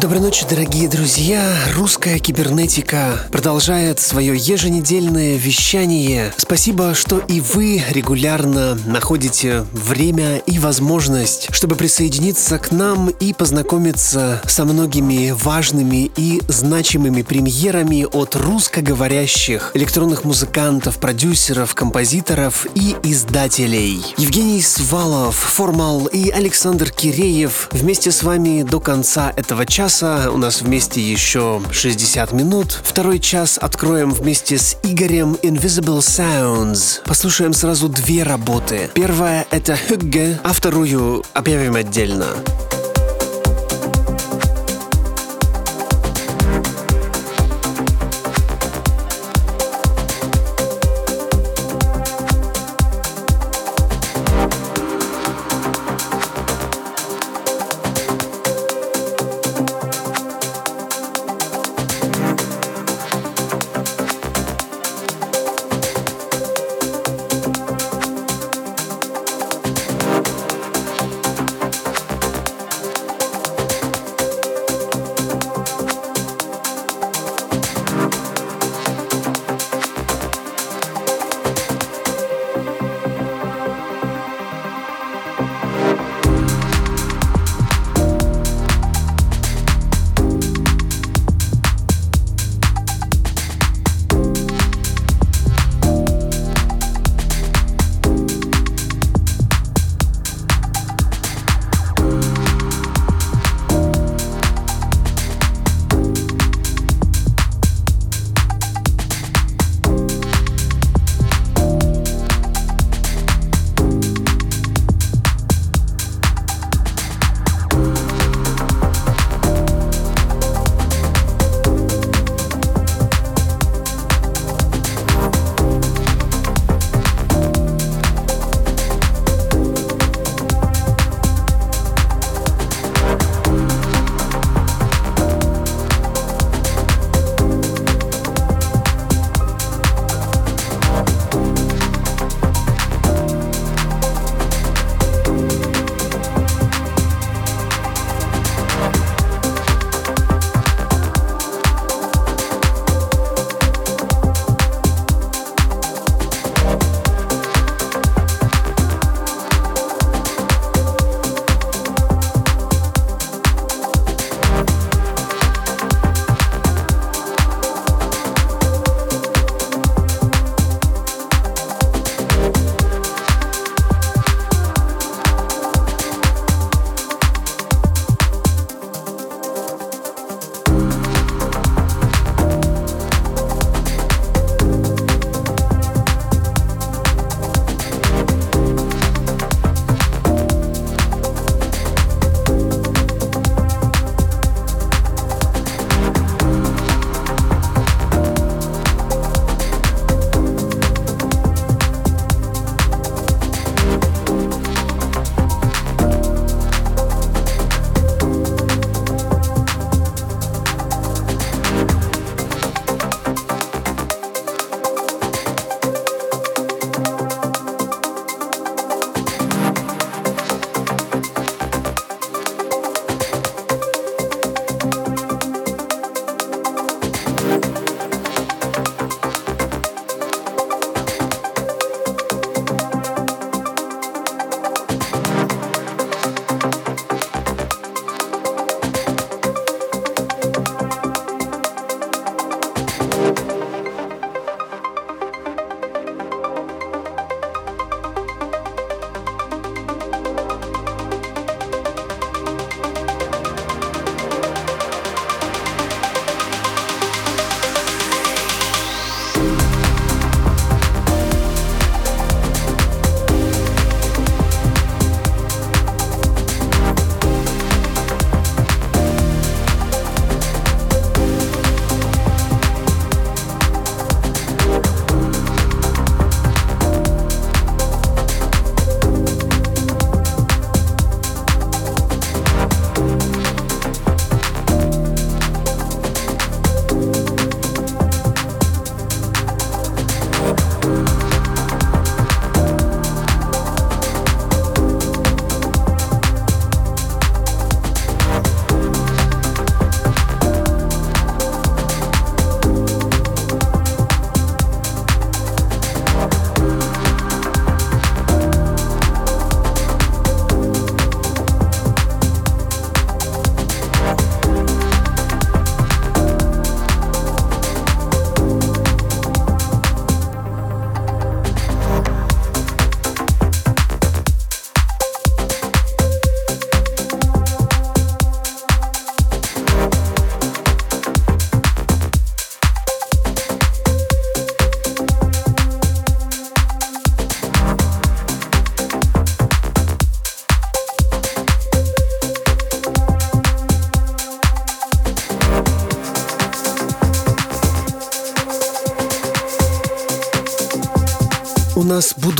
Доброй ночи, дорогие друзья! Русская кибернетика продолжает свое еженедельное вещание. Спасибо, что и вы регулярно находите время и возможность, чтобы присоединиться к нам и познакомиться со многими важными и значимыми премьерами от русскоговорящих электронных музыкантов, продюсеров, композиторов и издателей. Евгений Свалов, Формал и Александр Киреев вместе с вами до конца этого часа часа. У нас вместе еще 60 минут. Второй час откроем вместе с Игорем Invisible Sounds. Послушаем сразу две работы. Первая — это Hugge, а вторую объявим отдельно.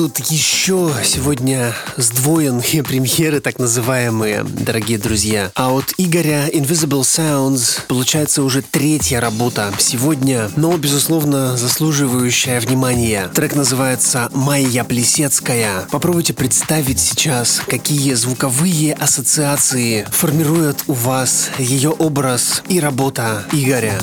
Будут еще сегодня сдвоенные премьеры, так называемые, дорогие друзья. А от Игоря Invisible Sounds получается уже третья работа сегодня, но, безусловно, заслуживающая внимания. Трек называется «Майя Плесецкая». Попробуйте представить сейчас, какие звуковые ассоциации формируют у вас ее образ и работа Игоря.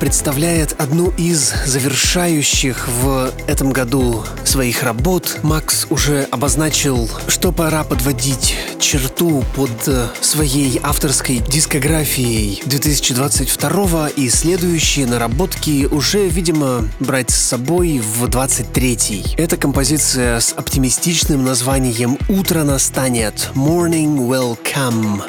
Представляет одну из завершающих в этом году своих работ. Макс уже обозначил, что пора подводить черту под э, своей авторской дискографией 2022 и следующие наработки уже, видимо, брать с собой в 23-й. Это композиция с оптимистичным названием «Утро настанет» «Morning Will Come».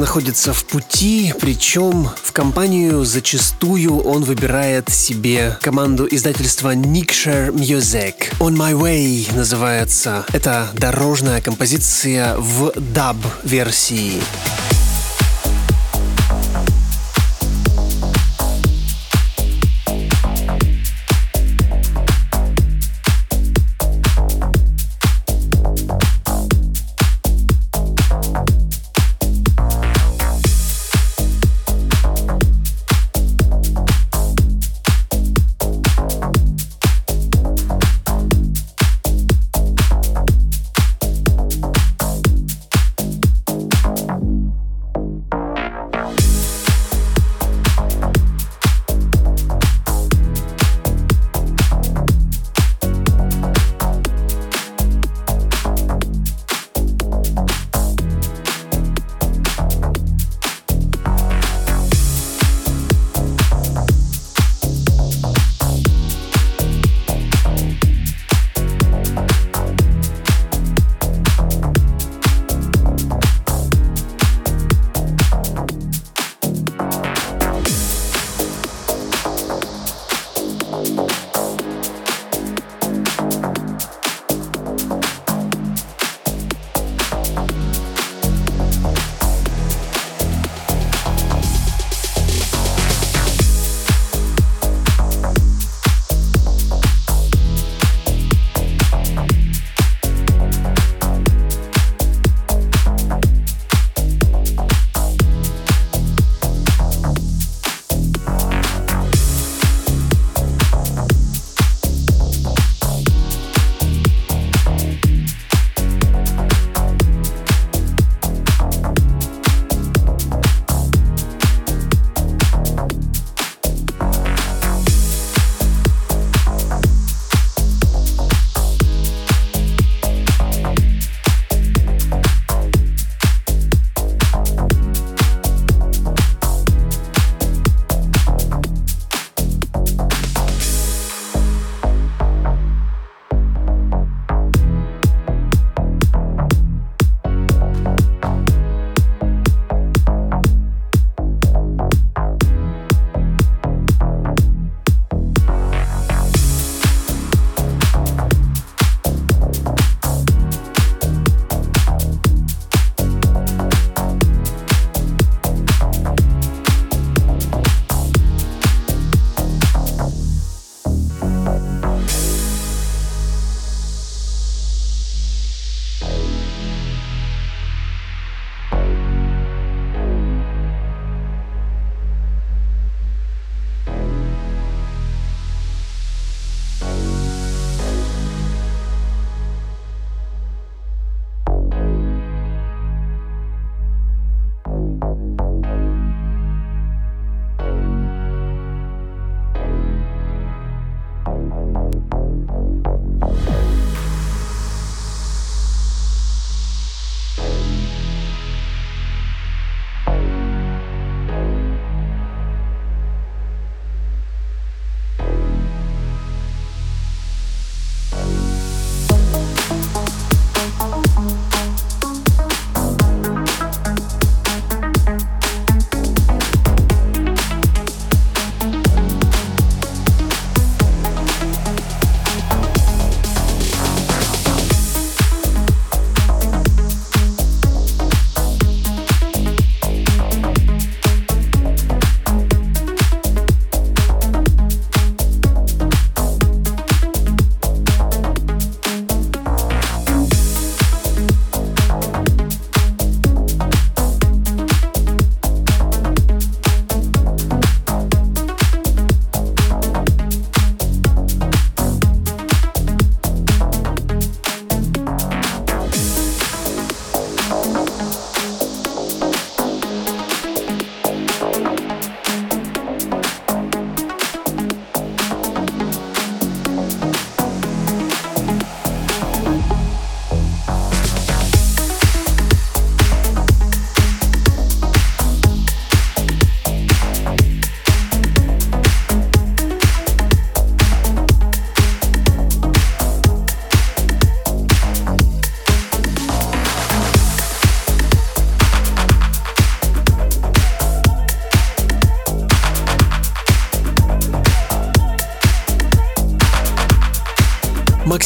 Находится в пути, причем в компанию зачастую он выбирает себе команду издательства Nickshare Music. On My Way называется. Это дорожная композиция в даб-версии.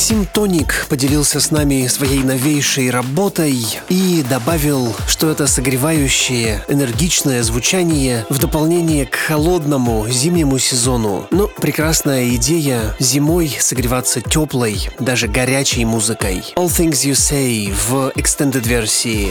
Максим Тоник поделился с нами своей новейшей работой и добавил, что это согревающее, энергичное звучание в дополнение к холодному зимнему сезону. Но прекрасная идея зимой согреваться теплой, даже горячей музыкой. All Things You Say в extended версии.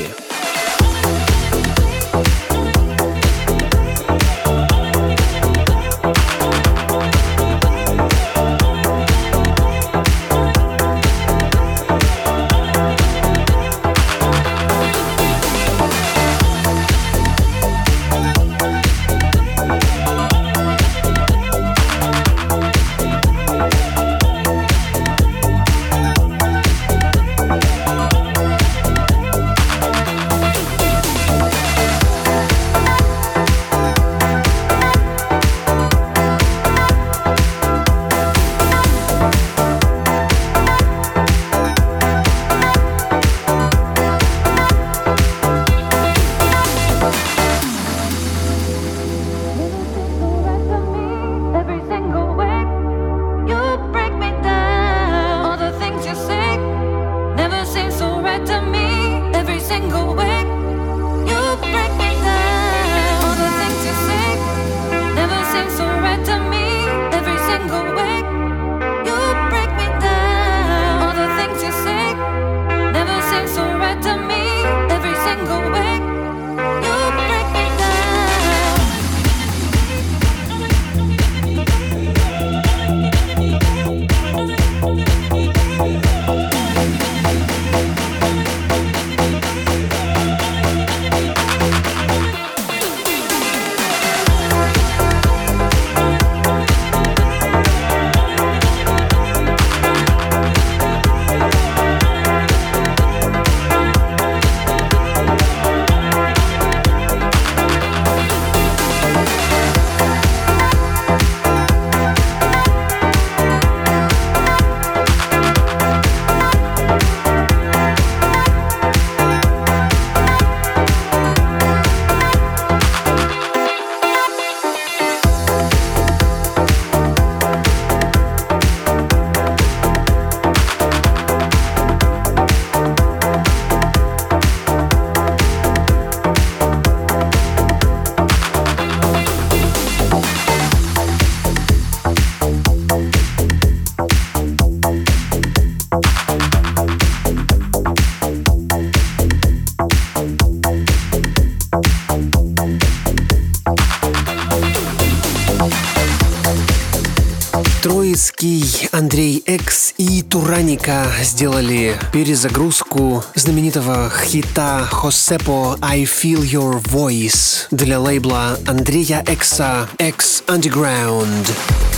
Троицкий, Андрей Экс и Тураника сделали перезагрузку знаменитого хита Хосепо «I Feel Your Voice» для лейбла Андрея Экса X Underground.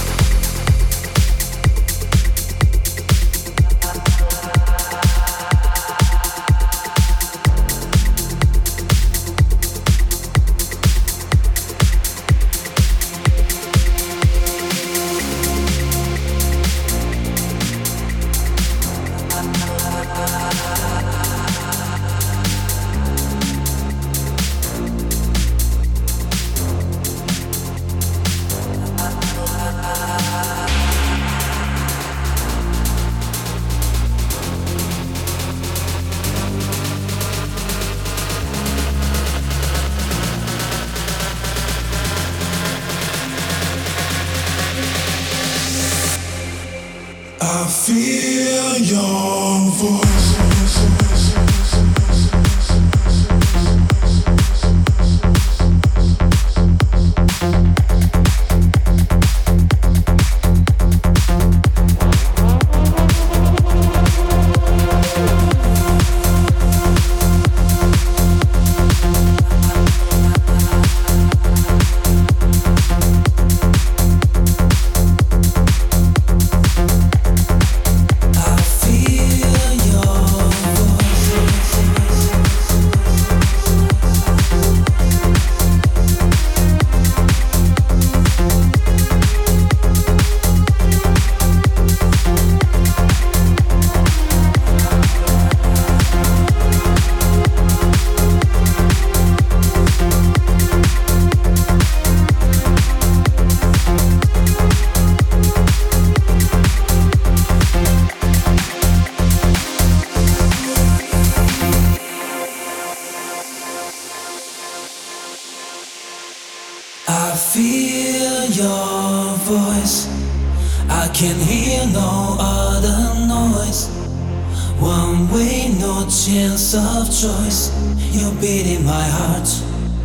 Choice. You're beating my heart.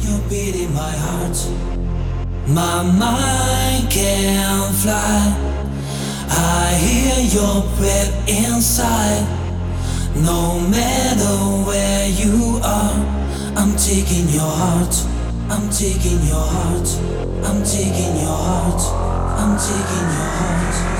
You're beating my heart. My mind can fly. I hear your breath inside. No matter where you are, I'm taking your heart. I'm taking your heart. I'm taking your heart. I'm taking your heart.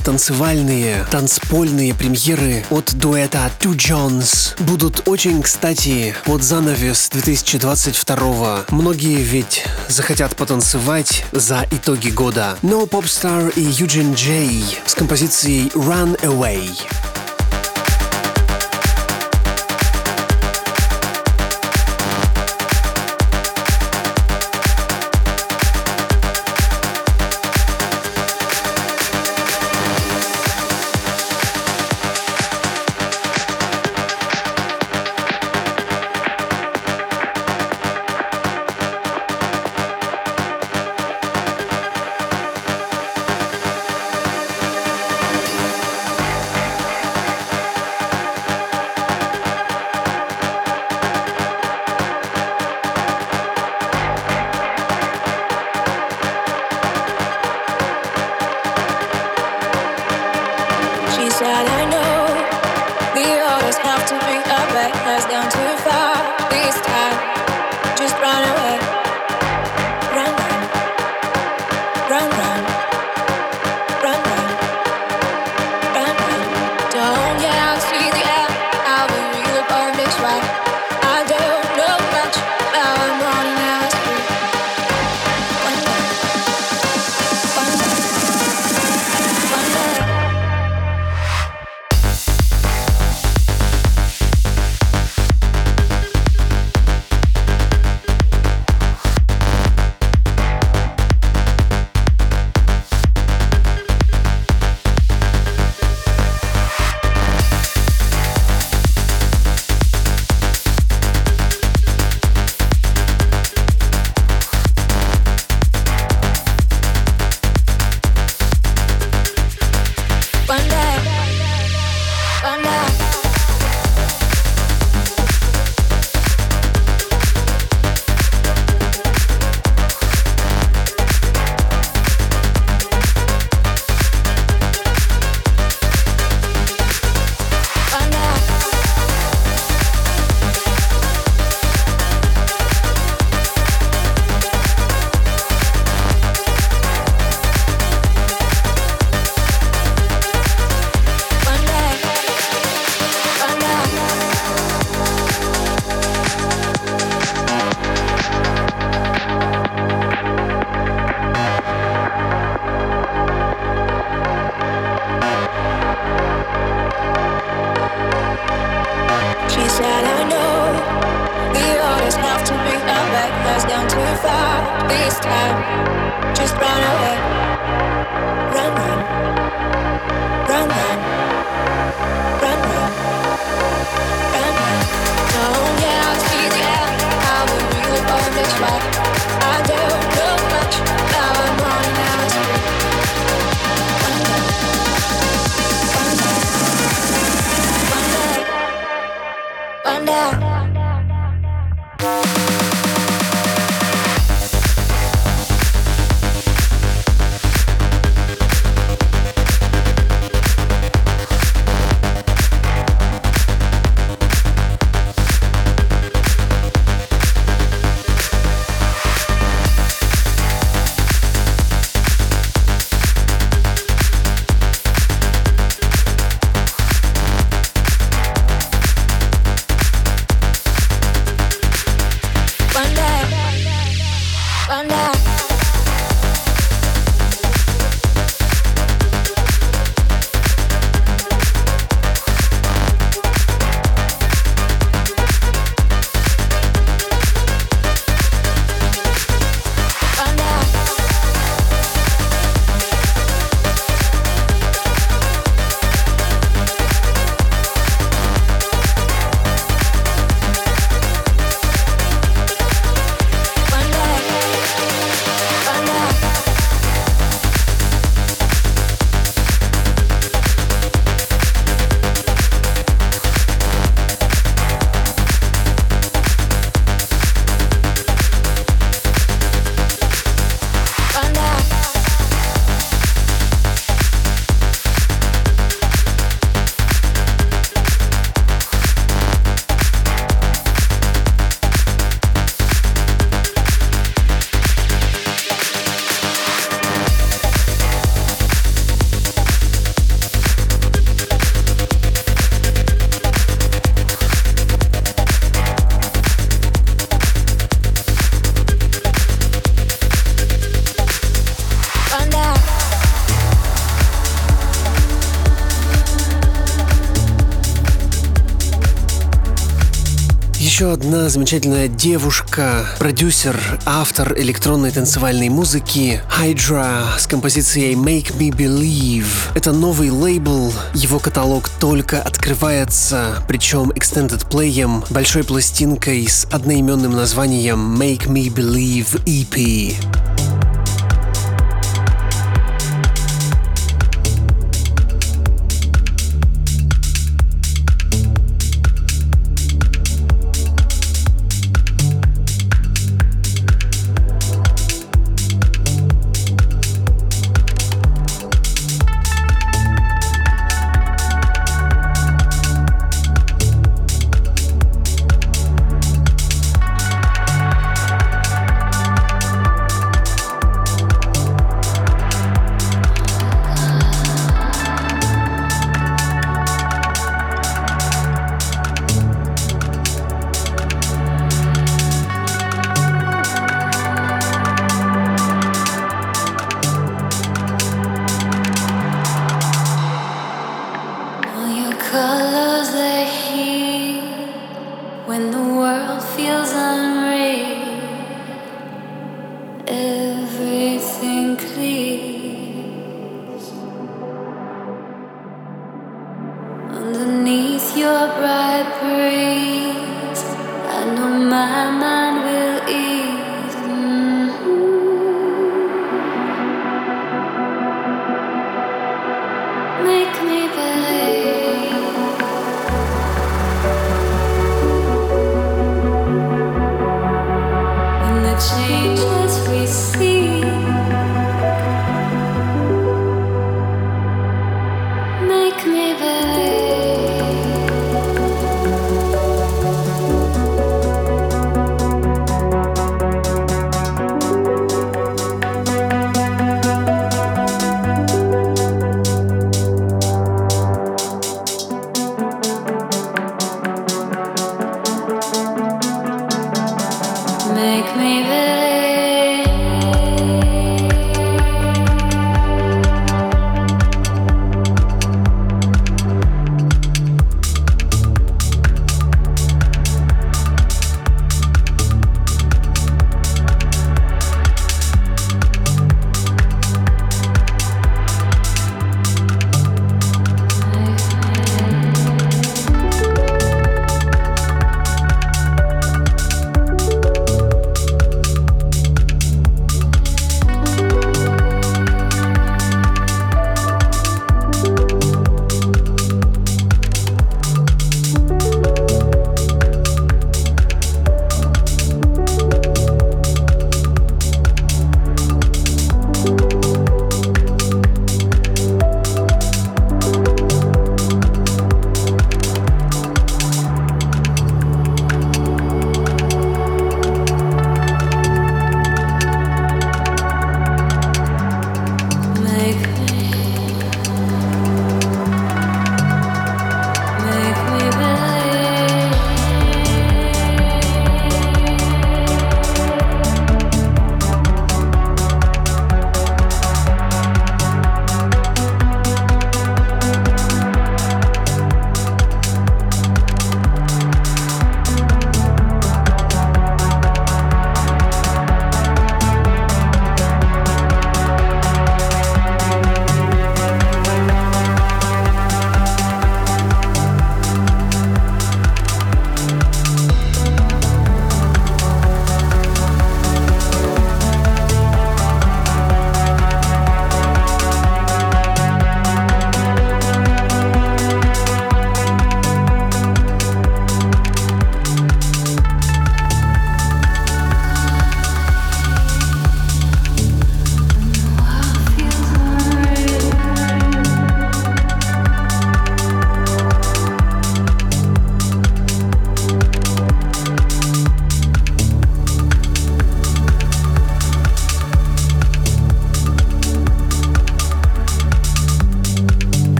Танцевальные, танцпольные премьеры от дуэта Two Jones будут очень кстати под занавес 2022 Многие ведь захотят потанцевать за итоги года. No Popstar и Eugene J с композицией Run Away. Замечательная девушка, продюсер, автор электронной танцевальной музыки Hydra с композицией Make Me Believe. Это новый лейбл, его каталог только открывается, причем extended плеем, большой пластинкой с одноименным названием Make Me Believe EP.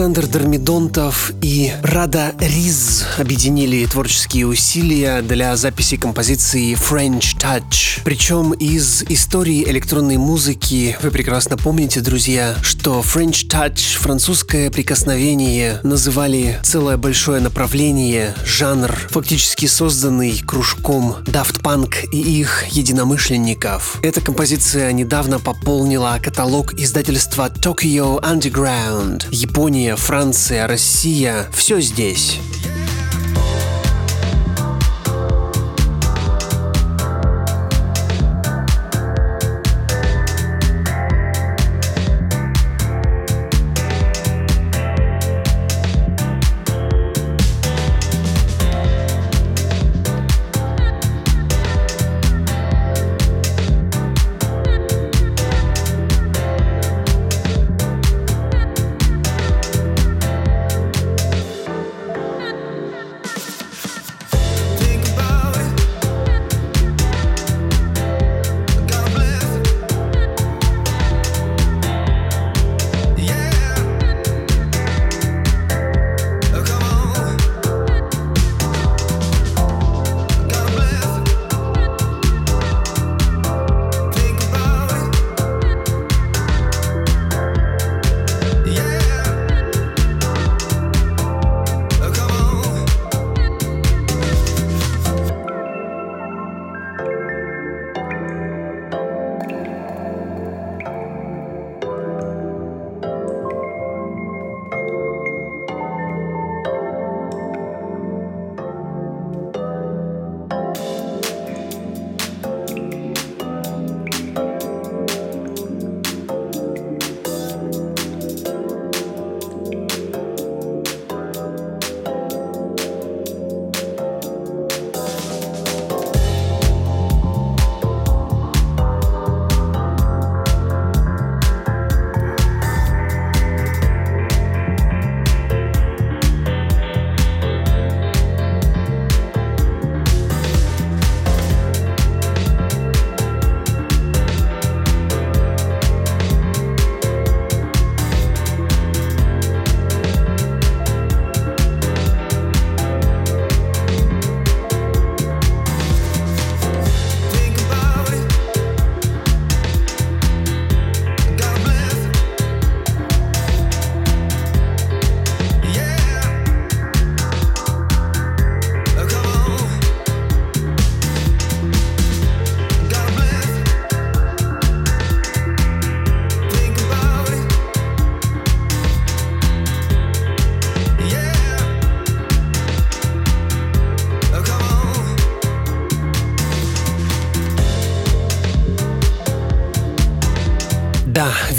Александр Дормидонтов и Рада Риз объединили творческие усилия для записи композиции French Touch. Причем из истории электронной музыки вы прекрасно помните, друзья, что French Touch, французское прикосновение, называли целое большое направление, жанр, фактически созданный кружком Daft Punk и их единомышленников. Эта композиция недавно пополнила каталог издательства Tokyo Underground. Япония, Франция, Россия – все здесь.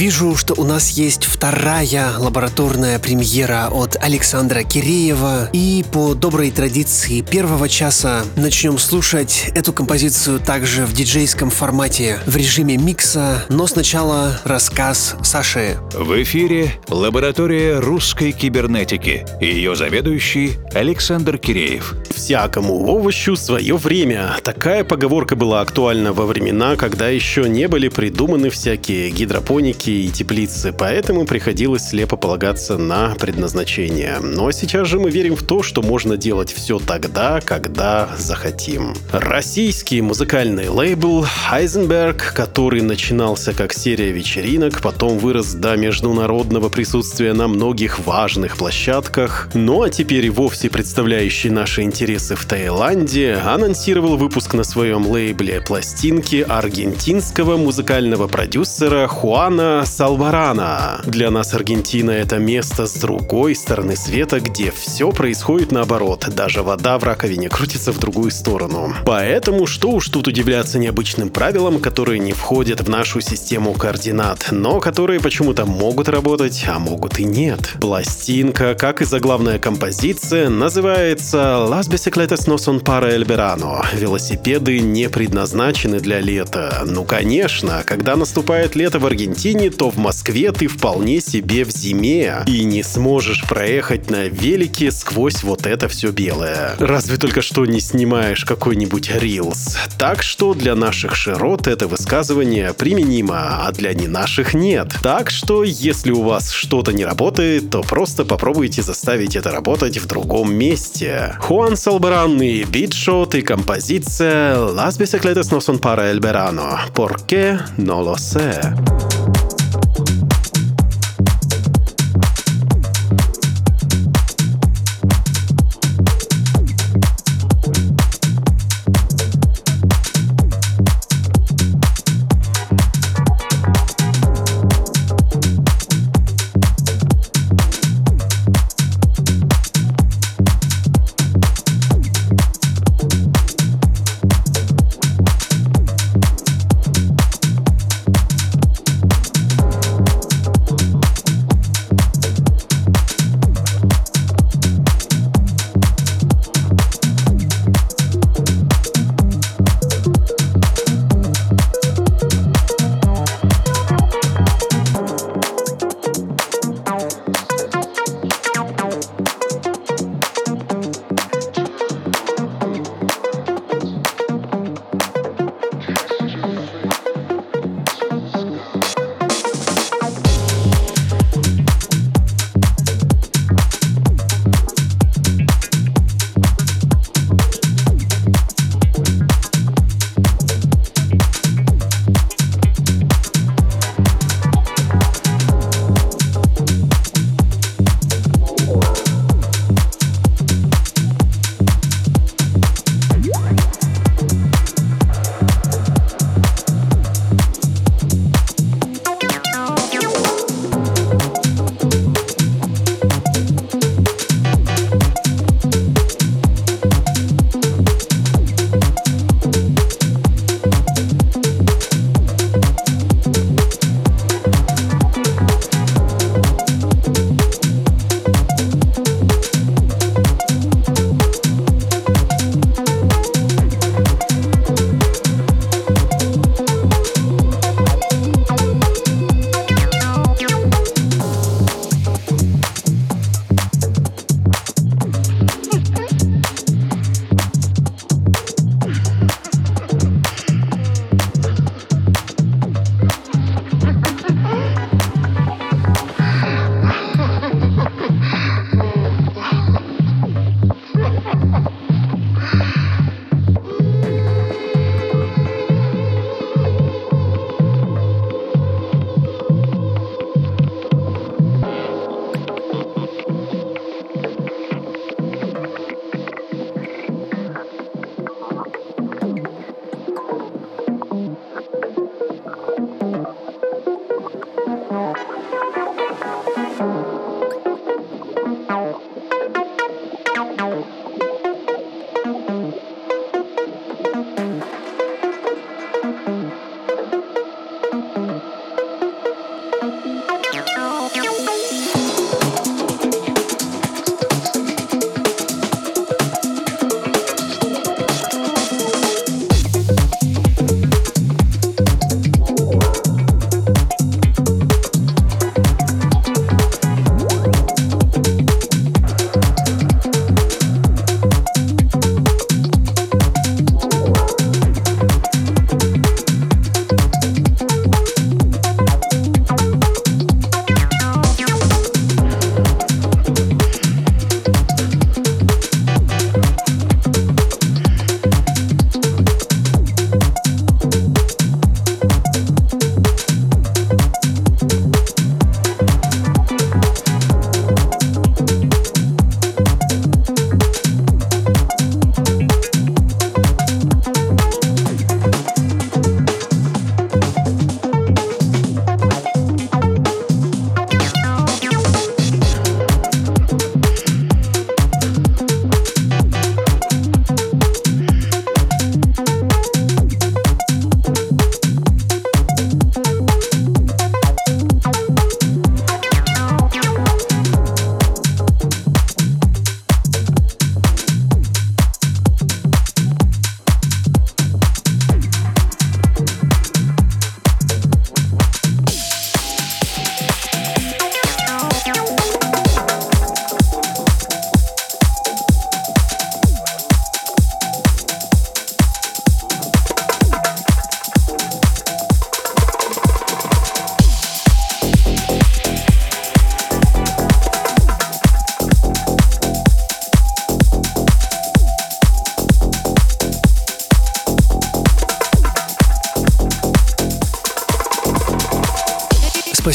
Вижу, что у нас есть вторая лабораторная премьера от Александра Киреева. И по доброй традиции первого часа начнем слушать эту композицию также в диджейском формате, в режиме микса, но сначала рассказ Саши. В эфире лаборатория русской кибернетики. Ее заведующий Александр Киреев. Всякому овощу свое время. Такая поговорка была актуальна во времена, когда еще не были придуманы всякие гидропоники и теплицы, поэтому приходилось слепо полагаться на предназначение. Но сейчас же мы верим в то, что можно делать все тогда, когда захотим. Российский музыкальный лейбл Heisenberg, который начинался как серия вечеринок, потом вырос до международного присутствия на многих важных площадках, ну а теперь и вовсе представляющий наши интересы в Таиланде, анонсировал выпуск на своем лейбле пластинки аргентинского музыкального продюсера Хуана Салварана. Для нас Аргентина — это место с другой стороны света, где все происходит наоборот. Даже вода в раковине крутится в другую сторону. Поэтому что уж тут удивляться необычным правилам, которые не входят в нашу систему координат, но которые почему-то могут работать, а могут и нет. Пластинка, как и заглавная композиция, называется «Las bicicletas no son para el verano». Велосипеды не предназначены для лета. Ну, конечно, когда наступает лето в Аргентине, то в Москве ты вполне себе в зиме и не сможешь проехать на велике сквозь вот это все белое. Разве только что не снимаешь какой-нибудь рилс. Так что для наших широт это высказывание применимо, а для не наших нет. Так что если у вас что-то не работает, то просто попробуйте заставить это работать в другом месте. Хуан Alberán y Beatshot y Camposice, las bicicletas no son para el verano. ¿Por qué? No lo sé.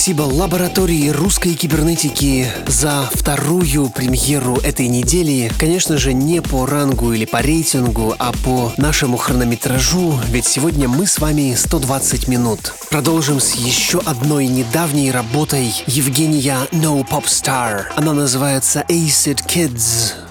Спасибо лаборатории русской кибернетики за вторую премьеру этой недели. Конечно же, не по рангу или по рейтингу, а по нашему хронометражу, ведь сегодня мы с вами 120 минут. Продолжим с еще одной недавней работой Евгения No Pop Star. Она называется Acid Kids.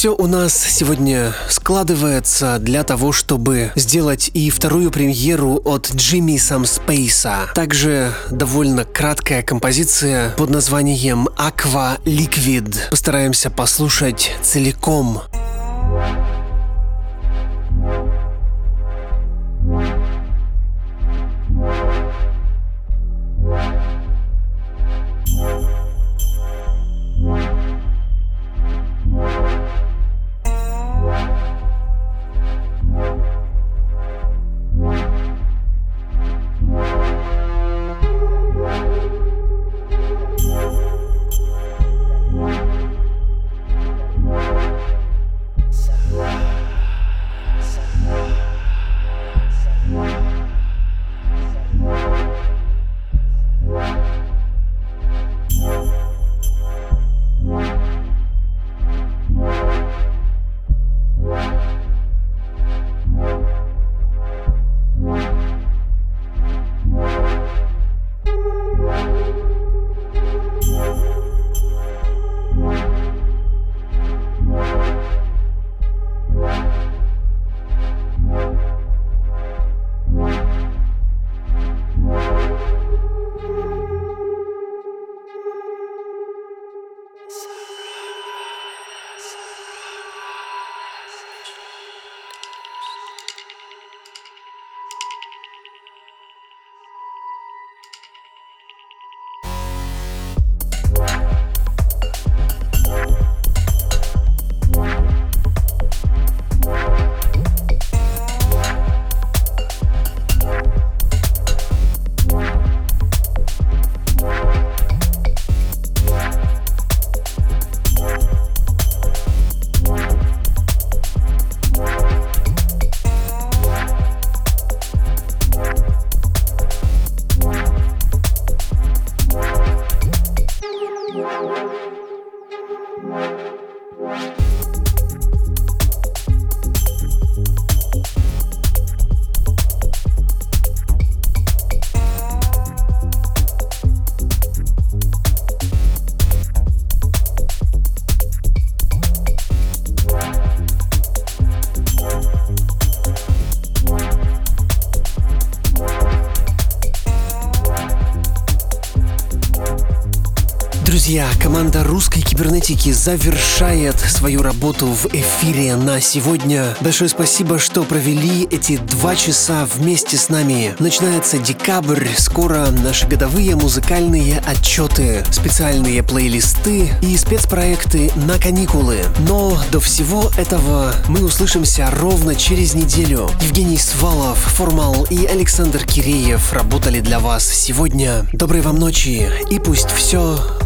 Все у нас сегодня складывается для того, чтобы сделать и вторую премьеру от Джимми Сам Спейса. Также довольно краткая композиция под названием Aqua Liquid. Постараемся послушать целиком. Друзья, команда русской кибернетики завершает свою работу в эфире на сегодня. Большое спасибо, что провели эти два часа вместе с нами. Начинается декабрь, скоро наши годовые музыкальные отчеты, специальные плейлисты и спецпроекты на каникулы. Но до всего этого мы услышимся ровно через неделю. Евгений Свалов, Формал и Александр Киреев работали для вас сегодня. Доброй вам ночи и пусть все